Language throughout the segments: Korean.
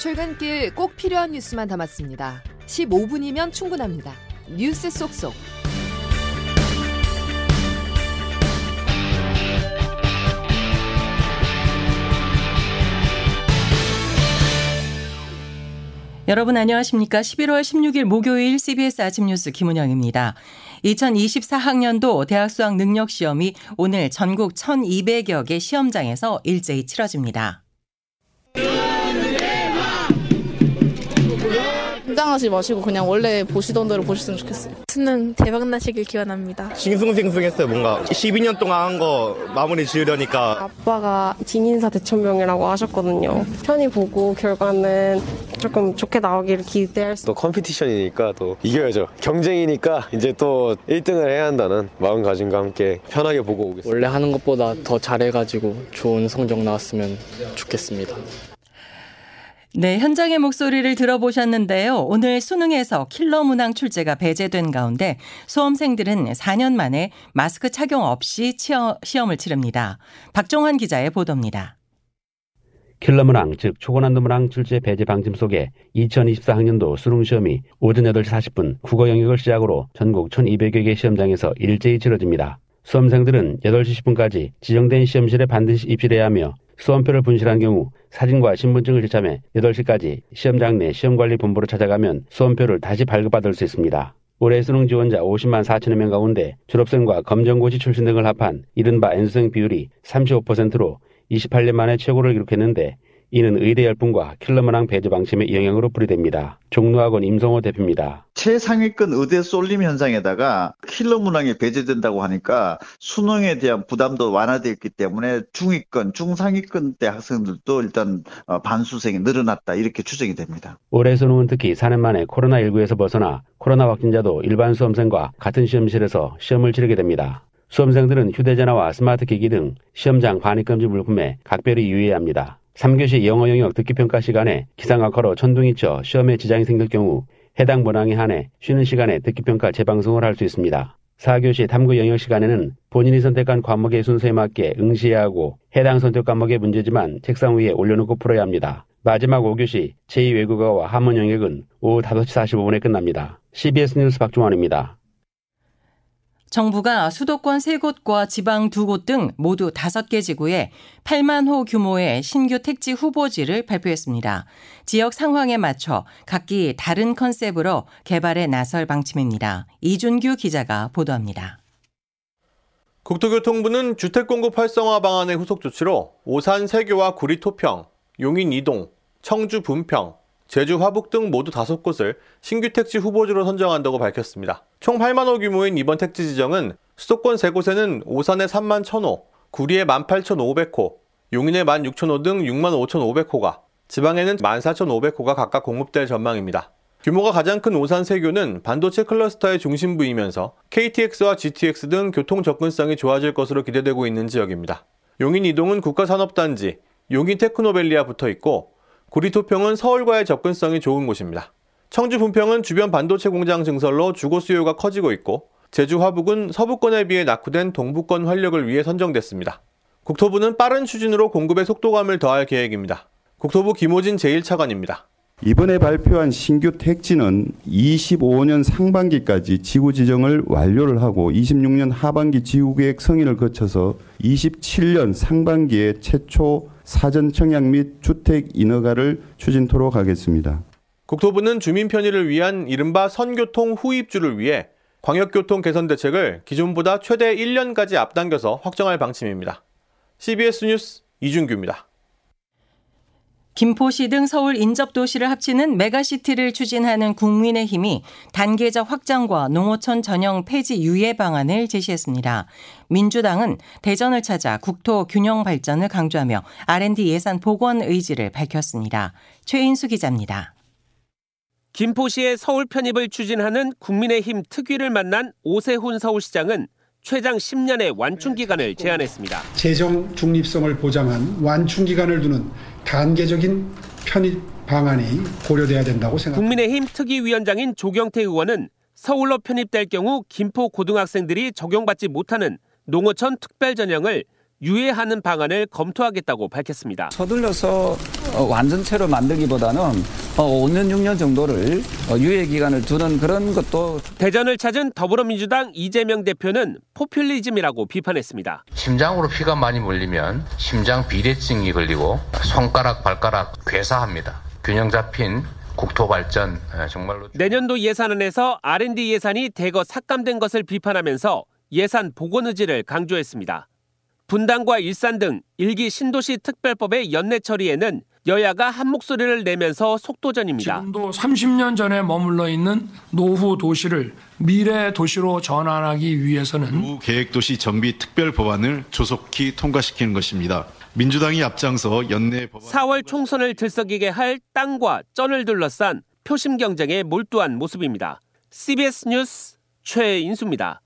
출근길 꼭 필요한 뉴스만 담았습니다. 15분이면 충분합니다. 뉴스 속속. 여러분 안녕하십니까? 11월 16일 목요일 CBS 아침 뉴스 김은영입니다. 2024학년도 대학 수학 능력 시험이 오늘 전국 1,200여 개 시험장에서 일제히 치러집니다. 긴장하지 마시고 그냥 원래 보시던 대로 보셨으면 좋겠어요. 수능 대박 나시길 기원합니다. 싱숭생숭했어요. 뭔가 12년 동안 한 거 마무리 지으려니까 아빠가 진인사 대천명이라고 하셨거든요. 편히 보고 결과는 조금 좋게 나오기를 기대할 수. 또 컴피티션이니까 또 이겨야죠. 경쟁이니까 이제 또 1등을 해야 한다는 마음가짐과 함께 편하게 보고 오겠습니다. 원래 하는 것보다 더 잘해가지고 좋은 성적 나왔으면 좋겠습니다. 네, 현장의 목소리를 들어보셨는데요. 오늘 수능에서 킬러 문항 출제가 배제된 가운데 수험생들은 4년 만에 마스크 착용 없이 시험을 치릅니다. 박종환 기자의 보도입니다. 킬러 문항, 즉 초고난도 문항 출제 배제 방침 속에 2024학년도 수능 시험이 오전 8시 40분 국어 영역을 시작으로 전국 1200여 개 시험장에서 일제히 치러집니다. 수험생들은 8시 10분까지 지정된 시험실에 반드시 입실해야 하며 수험표를 분실한 경우 사진과 신분증을 제참해 8시까지 시험장 내 시험관리본부로 찾아가면 수험표를 다시 발급받을 수 있습니다. 올해 수능 지원자 50만 4천여 명 가운데 졸업생과 검정고시 출신 등을 합한 이른바 N수생 비율이 35%로 28년 만에 최고를 기록했는데 이는 의대 열풍과 킬러문항 배제 방침의 영향으로 풀이됩니다. 종로학원 임성호 대표입니다. 최상위권 의대 쏠림 현상에다가 킬러 문항이 배제된다고 하니까 수능에 대한 부담도 완화되었기 때문에 중위권, 중상위권 대 학생들도 일단 어, 반수생이 늘어났다 이렇게 추정이 됩니다. 올해 수능은 특히 4년 만에 코로나19에서 벗어나 코로나 확진자도 일반 수험생과 같은 시험실에서 시험을 치르게 됩니다. 수험생들은 휴대전화와 스마트 기기 등 시험장 반입금지 물품에 각별히 유의해야 합니다. 3교시 영어 영역 듣기 평가 시간에 기상악화로 천둥이 쳐 시험에 지장이 생길 경우 해당 문항에 한해 쉬는 시간에 듣기 평가 재방송을 할 수 있습니다. 4교시 탐구 영역 시간에는 본인이 선택한 과목의 순서에 맞게 응시해야 하고 해당 선택 과목의 문제지만 책상 위에 올려놓고 풀어야 합니다. 마지막 5교시 제2외국어와 한문 영역은 오후 5시 45분에 끝납니다. CBS 뉴스 박종환입니다. 정부가 수도권 3곳과 지방 2곳 등 모두 5개 지구에 8만 호 규모의 신규 택지 후보지를 발표했습니다. 지역 상황에 맞춰 각기 다른 컨셉으로 개발에 나설 방침입니다. 이준규 기자가 보도합니다. 국토교통부는 주택공급 활성화 방안의 후속 조치로 오산 세교와 구리 토평, 용인 이동, 청주 분평, 제주 화북 등 모두 다섯 곳을 신규 택지 후보지로 선정한다고 밝혔습니다. 총 8만 호 규모인 이번 택지 지정은 수도권 세 곳에는 오산의 3만 1,000호, 구리의 18,500호, 용인의 16,000호 등 6만 5,500호가, 지방에는 14,500호가 각각 공급될 전망입니다. 규모가 가장 큰 오산 세교는 반도체 클러스터의 중심부이면서 KTX와 GTX 등 교통 접근성이 좋아질 것으로 기대되고 있는 지역입니다. 용인 이동은 국가산업단지, 용인 테크노밸리와 붙어 있고 구리토평은 서울과의 접근성이 좋은 곳입니다. 청주 분평은 주변 반도체 공장 증설로 주거 수요가 커지고 있고 제주 화북은 서부권에 비해 낙후된 동부권 활력을 위해 선정됐습니다. 국토부는 빠른 추진으로 공급의 속도감을 더할 계획입니다. 국토부 김호진 제1차관입니다. 이번에 발표한 신규 택지는 25년 상반기까지 지구 지정을 완료를 하고 26년 하반기 지구계획 승인을 거쳐서 27년 상반기에 최초 사전 청약 및 주택 인허가를 추진토록 하겠습니다. 국토부는 주민 편의를 위한 이른바 선교통 후입주를 위해 광역교통 개선 대책을 기존보다 최대 1년까지 앞당겨서 확정할 방침입니다. CBS 뉴스 이준규입니다. 김포시 등 서울 인접 도시를 합치는 메가시티를 추진하는 국민의힘이 단계적 확장과 농어촌 전형 폐지 유예 방안을 제시했습니다. 민주당은 대전을 찾아 국토 균형 발전을 강조하며 R&D 예산 복원 의지를 밝혔습니다. 최인수 기자입니다. 김포시의 서울 편입을 추진하는 국민의힘 특위를 만난 오세훈 서울시장은 최장 10년의 완충 기간을 제안했습니다. 재정 중립성을 보장한 완충 기간을 두는 단계적인 편입 방안이 고려돼야 된다고 생각합니다. 국민의힘 특위위원장인 조경태 의원은 서울로 편입될 경우 김포 고등학생들이 적용받지 못하는 농어촌 특별 전형을 유예하는 방안을 검토하겠다고 밝혔습니다. 서둘러서 어, 완전체로 만들기보다는 5년, 6년 정도를 어, 유예 기간을 두는 그런 것도 대전을 찾은 더불어민주당 이재명 대표는 포퓰리즘이라고 비판했습니다. 심장으로 피가 많이 몰리면 심장 비대증이 걸리고 손가락, 발가락 괴사합니다. 균형 잡힌 국토 발전 정말로 내년도 예산안에서 R&D 예산이 대거 삭감된 것을 비판하면서 예산 복원 의지를 강조했습니다. 분당과 일산 등 일기 신도시 특별법의 연내 처리에는 여야가 한 목소리를 내면서 속도전입니다. 지금도 30년 전에 머물러 있는 노후 도시를 미래 도시로 전환하기 위해서는 계획도시 정비 특별 법안을 조속히 통과시키는 것입니다. 민주당이 앞장서 연내 법안 4월 총선을 들썩이게 할 땅과 쩐을 둘러싼 표심 경쟁에 몰두한 모습입니다. CBS 뉴스 최인수입니다.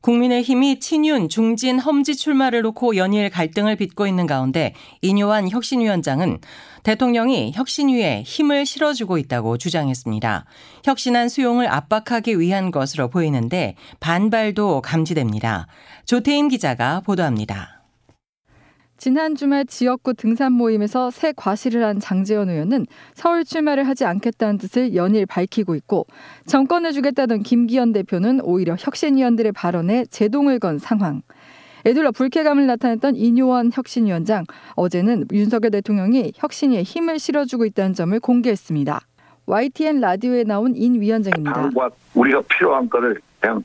국민의힘이 친윤, 중진, 험지 출마를 놓고 연일 갈등을 빚고 있는 가운데 인요한 혁신위원장은 대통령이 혁신위에 힘을 실어주고 있다고 주장했습니다. 혁신안 수용을 압박하기 위한 것으로 보이는데 반발도 감지됩니다. 조태임 기자가 보도합니다. 지난 주말 지역구 등산 모임에서 새 과시를 한 장재원 의원은 서울 출마를 하지 않겠다는 뜻을 연일 밝히고 있고 정권을 주겠다던 김기현 대표는 오히려 혁신위원들의 발언에 제동을 건 상황. 에둘러 불쾌감을 나타냈던 인요한 혁신위원장 어제는 윤석열 대통령이 혁신에 힘을 실어주고 있다는 점을 공개했습니다. YTN 라디오에 나온 인 위원장입니다. 우리가 필요한 거를 그냥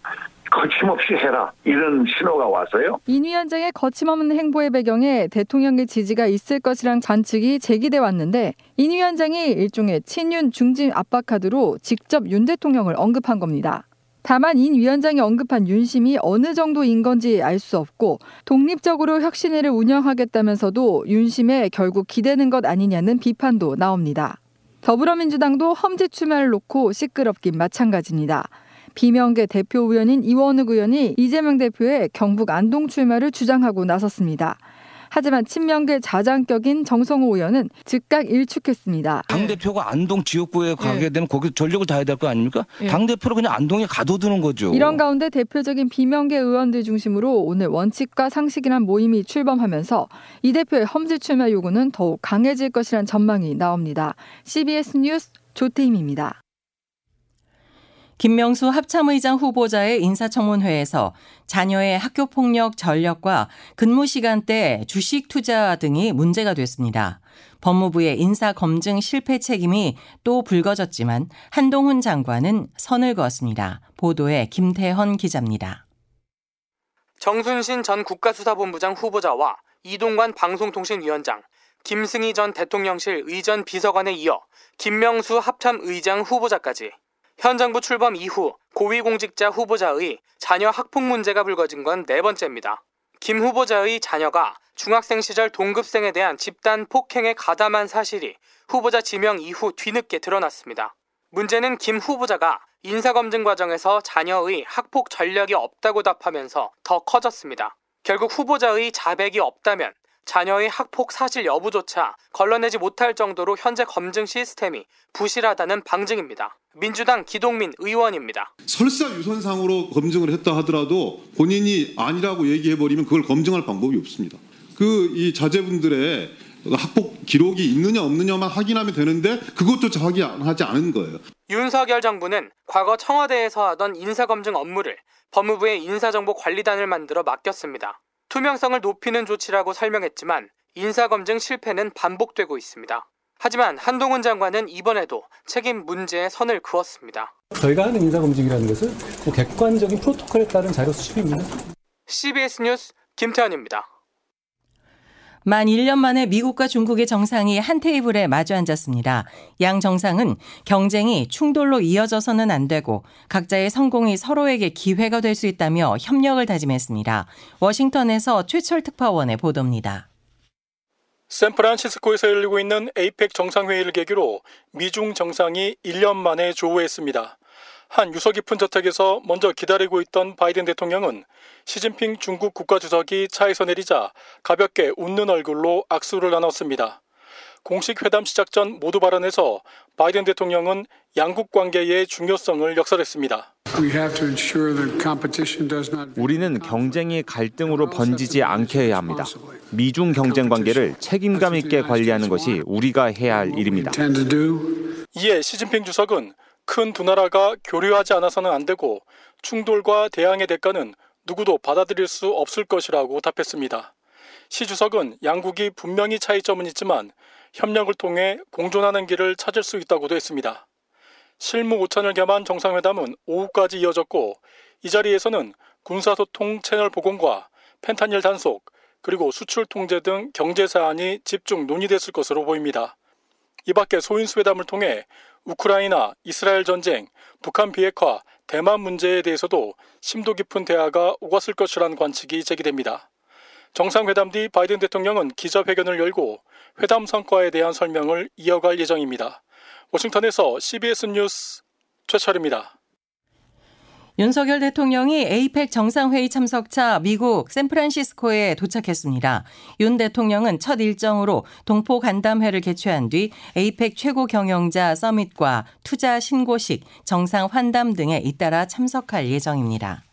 거침없이 해라 이런 신호가 와서요. 인 위원장의 거침없는 행보의 배경에 대통령의 지지가 있을 것이란 관측이 제기돼 왔는데 인 위원장이 일종의 친윤 중진 압박 카드로 직접 윤 대통령을 언급한 겁니다. 다만 인 위원장이 언급한 윤심이 어느 정도인 건지 알 수 없고 독립적으로 혁신회를 운영하겠다면서도 윤심에 결국 기대는 것 아니냐는 비판도 나옵니다. 더불어민주당도 험지 출마를 놓고 시끄럽긴 마찬가지입니다. 비명계 대표 의원인 이원욱 의원이 이재명 대표의 경북 안동 출마를 주장하고 나섰습니다. 하지만 친명계 자장격인 정성호 의원은 즉각 일축했습니다. 당 대표가 안동 지역구에 가게 되면 거기 전력을 다해야 될 거 아닙니까? 예. 당 대표로 그냥 안동에 가둬두는 거죠. 이런 가운데 대표적인 비명계 의원들 중심으로 오늘 원칙과 상식이란 모임이 출범하면서 이 대표의 험지 출마 요구는 더욱 강해질 것이란 전망이 나옵니다. CBS 뉴스 조태임입니다. 김명수 합참의장 후보자의 인사청문회에서 자녀의 학교폭력 전력과 근무 시간대 주식 투자 등이 문제가 됐습니다. 법무부의 인사검증 실패 책임이 또 불거졌지만 한동훈 장관은 선을 그었습니다. 보도에 김태헌 기자입니다. 정순신 전 국가수사본부장 후보자와 이동관 방송통신위원장, 김승희 전 대통령실 의전 비서관에 이어 김명수 합참의장 후보자까지 현 정부 출범 이후 고위공직자 후보자의 자녀 학폭 문제가 불거진 건 네 번째입니다. 김 후보자의 자녀가 중학생 시절 동급생에 대한 집단 폭행에 가담한 사실이 후보자 지명 이후 뒤늦게 드러났습니다. 문제는 김 후보자가 인사검증 과정에서 자녀의 학폭 전력이 없다고 답하면서 더 커졌습니다. 결국 후보자의 자백이 없다면 자녀의 학폭 사실 여부조차 걸러내지 못할 정도로 현재 검증 시스템이 부실하다는 방증입니다. 민주당 기동민 의원입니다. 설사 유선상으로 검증을 했다 하더라도 본인이 아니라고 얘기해버리면 그걸 검증할 방법이 없습니다. 그 이 자제분들의 학폭 기록이 있느냐 없느냐만 확인하면 되는데 그것조차 확인하지 않은 거예요. 윤석열 정부는 과거 청와대에서 하던 인사검증 업무를 법무부의 인사정보관리단을 만들어 맡겼습니다. 투명성을 높이는 조치라고 설명했지만 인사검증 실패는 반복되고 있습니다. 하지만 한동훈 장관은 이번에도 책임 문제에 선을 그었습니다. 저희가 하는 인사검증이라는 것은 뭐 객관적인 프로토콜에 따른 자료 수집입니다. CBS 뉴스 김태현입니다. 만 1년 만에 미국과 중국의 정상이 한 테이블에 마주 앉았습니다. 양 정상은 경쟁이 충돌로 이어져서는 안 되고 각자의 성공이 서로에게 기회가 될 수 있다며 협력을 다짐했습니다. 워싱턴에서 최철 특파원의 보도입니다. 샌프란시스코에서 열리고 있는 에이펙 정상회의를 계기로 미중 정상이 1년 만에 조우했습니다. 한 유서 깊은 저택에서 먼저 기다리고 있던 바이든 대통령은 시진핑 중국 국가주석이 차에서 내리자 가볍게 웃는 얼굴로 악수를 나눴습니다. 공식 회담 시작 전 모두 발언에서 바이든 대통령은 양국 관계의 중요성을 역설했습니다. 우리는 경쟁이 갈등으로 번지지 않게 해야 합니다. 미중 경쟁 관계를 책임감 있게 관리하는 것이 우리가 해야 할 일입니다. 이에 시진핑 주석은 큰 두 나라가 교류하지 않아서는 안 되고 충돌과 대항의 대가는 누구도 받아들일 수 없을 것이라고 답했습니다. 시 주석은 양국이 분명히 차이점은 있지만 협력을 통해 공존하는 길을 찾을 수 있다고도 했습니다. 실무 오찬을 겸한 정상회담은 오후까지 이어졌고 이 자리에서는 군사소통 채널 복원과 펜타닐 단속 그리고 수출 통제 등 경제 사안이 집중 논의됐을 것으로 보입니다. 이 밖에 소인수 회담을 통해 우크라이나, 이스라엘 전쟁, 북한 비핵화, 대만 문제에 대해서도 심도 깊은 대화가 오갔을 것이라는 관측이 제기됩니다. 정상회담 뒤 바이든 대통령은 기자회견을 열고 회담 성과에 대한 설명을 이어갈 예정입니다. 워싱턴에서 CBS 뉴스 최철입니다. 윤석열 대통령이 에이펙 정상회의 참석차 미국 샌프란시스코에 도착했습니다. 윤 대통령은 첫 일정으로 동포 간담회를 개최한 뒤 에이펙 최고 경영자 서밋과 투자 신고식, 정상 환담 등에 잇따라 참석할 예정입니다.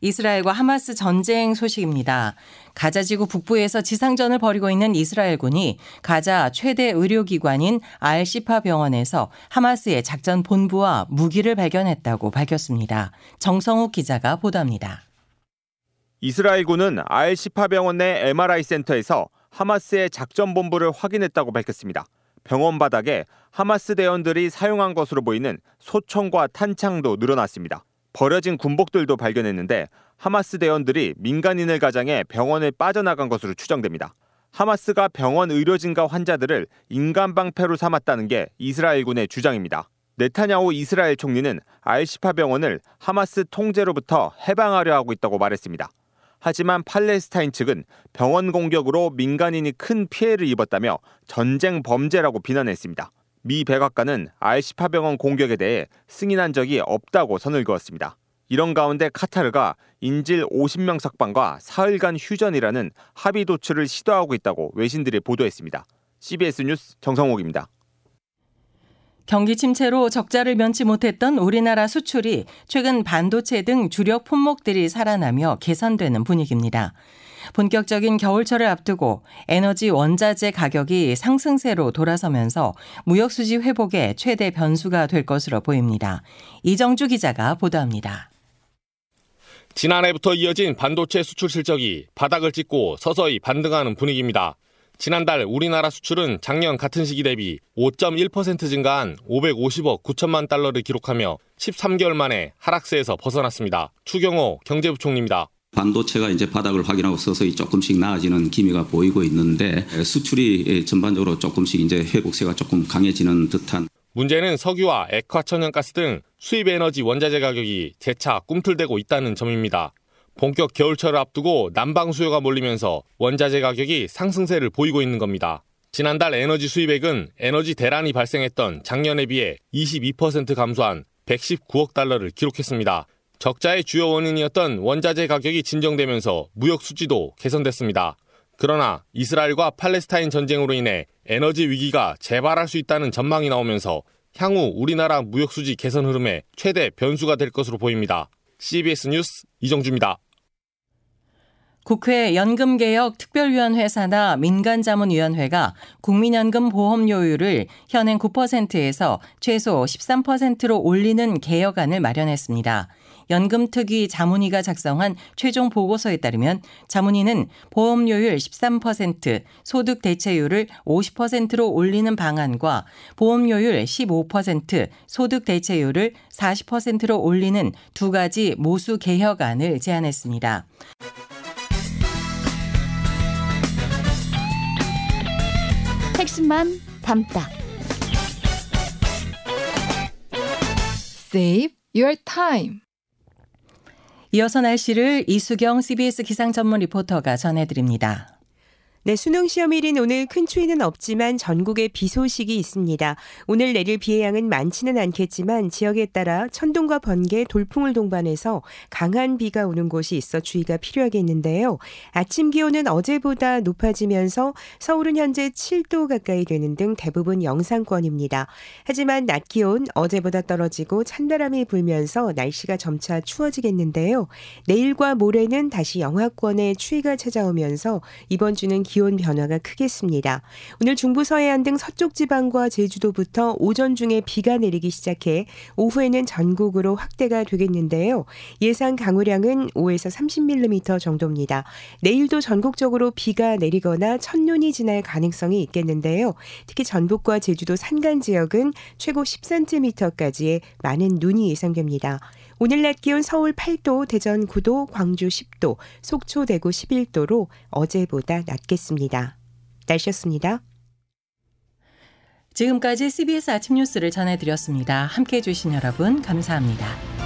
이스라엘과 하마스 전쟁 소식입니다. 가자지구 북부에서 지상전을 벌이고 있는 이스라엘군이 가자 최대 의료기관인 알시파 병원에서 하마스의 작전 본부와 무기를 발견했다고 밝혔습니다. 정성욱 기자가 보도합니다. 이스라엘군은 알시파 병원 내 MRI 센터에서 하마스의 작전 본부를 확인했다고 밝혔습니다. 병원 바닥에 하마스 대원들이 사용한 것으로 보이는 소총과 탄창도 늘어났습니다. 버려진 군복들도 발견했는데 하마스 대원들이 민간인을 가장해 병원을 빠져나간 것으로 추정됩니다. 하마스가 병원 의료진과 환자들을 인간 방패로 삼았다는 게 이스라엘군의 주장입니다. 네타냐후 이스라엘 총리는 알시파 병원을 하마스 통제로부터 해방하려 하고 있다고 말했습니다. 하지만 팔레스타인 측은 병원 공격으로 민간인이 큰 피해를 입었다며 전쟁 범죄라고 비난했습니다. 미 백악관은 알시파 병원 공격에 대해 승인한 적이 없다고 선을 그었습니다. 이런 가운데 카타르가 인질 50명 석방과 사흘간 휴전이라는 합의 도출을 시도하고 있다고 외신들이 보도했습니다. CBS 뉴스 정성옥입니다. 경기 침체로 적자를 면치 못했던 우리나라 수출이 최근 반도체 등 주력 품목들이 살아나며 개선되는 분위기입니다. 본격적인 겨울철을 앞두고 에너지 원자재 가격이 상승세로 돌아서면서 무역 수지 회복에 최대 변수가 될 것으로 보입니다. 이정주 기자가 보도합니다. 지난해부터 이어진 반도체 수출 실적이 바닥을 찍고 서서히 반등하는 분위기입니다. 지난달 우리나라 수출은 작년 같은 시기 대비 5.1% 증가한 550억 9천만 달러를 기록하며 13개월 만에 하락세에서 벗어났습니다. 추경호 경제부총리입니다. 반도체가 이제 바닥을 확인하고 서서히 조금씩 나아지는 기미가 보이고 있는데 수출이 전반적으로 조금씩 이제 회복세가 조금 강해지는 듯한 문제는 석유와 액화천연가스 등 수입 에너지 원자재 가격이 재차 꿈틀대고 있다는 점입니다. 본격 겨울철을 앞두고 난방 수요가 몰리면서 원자재 가격이 상승세를 보이고 있는 겁니다. 지난달 에너지 수입액은 에너지 대란이 발생했던 작년에 비해 22% 감소한 119억 달러를 기록했습니다. 적자의 주요 원인이었던 원자재 가격이 진정되면서 무역 수지도 개선됐습니다. 그러나 이스라엘과 팔레스타인 전쟁으로 인해 에너지 위기가 재발할 수 있다는 전망이 나오면서 향후 우리나라 무역 수지 개선 흐름에 최대 변수가 될 것으로 보입니다. CBS 뉴스 이정주입니다. 국회 연금개혁 특별위원회 산하 민간자문위원회가 국민연금 보험료율을 현행 9%에서 최소 13%로 올리는 개혁안을 마련했습니다. 연금특위 자문위가 작성한 최종 보고서에 따르면 자문위는 보험료율 13%, 소득 대체율을 50%로 올리는 방안과 보험료율 15%, 소득 대체율을 40%로 올리는 두 가지 모수 개혁안을 제안했습니다. 핵심만 담다. Save your time. 이어서 날씨를 이수경 CBS 기상 전문 리포터가 전해드립니다. 네, 수능 시험일인 오늘 큰 추위는 없지만 전국에 비 소식이 있습니다. 오늘 내릴 비의 양은 많지는 않겠지만 지역에 따라 천둥과 번개, 돌풍을 동반해서 강한 비가 오는 곳이 있어 주의가 필요하겠는데요. 아침 기온은 어제보다 높아지면서 서울은 현재 7도 가까이 되는 등 대부분 영상권입니다. 하지만 낮 기온 어제보다 떨어지고 찬바람이 불면서 날씨가 점차 추워지겠는데요. 내일과 모레는 다시 영하권의 추위가 찾아오면서 이번 주는 기온 변화가 크겠습니다. 오늘 중부 서해안 등 서쪽 지방과 제주도부터 오전 중에 비가 내리기 시작해 오후에는 전국으로 확대가 되겠는데요. 예상 강우량은 5에서 30mm 정도입니다. 내일도 전국적으로 비가 내리거나 첫눈이 지날 가능성이 있겠는데요. 특히 전북과 제주도 산간 지역은 최고 10cm까지의 많은 눈이 예상됩니다. 오늘 낮 기온 서울 8도, 대전 9도, 광주 10도, 속초 대구 11도로 어제보다 낮겠습니다. 날씨였습니다. 지금까지 CBS 아침 뉴스를 전해드렸습니다. 함께 해 주신 여러분 감사합니다.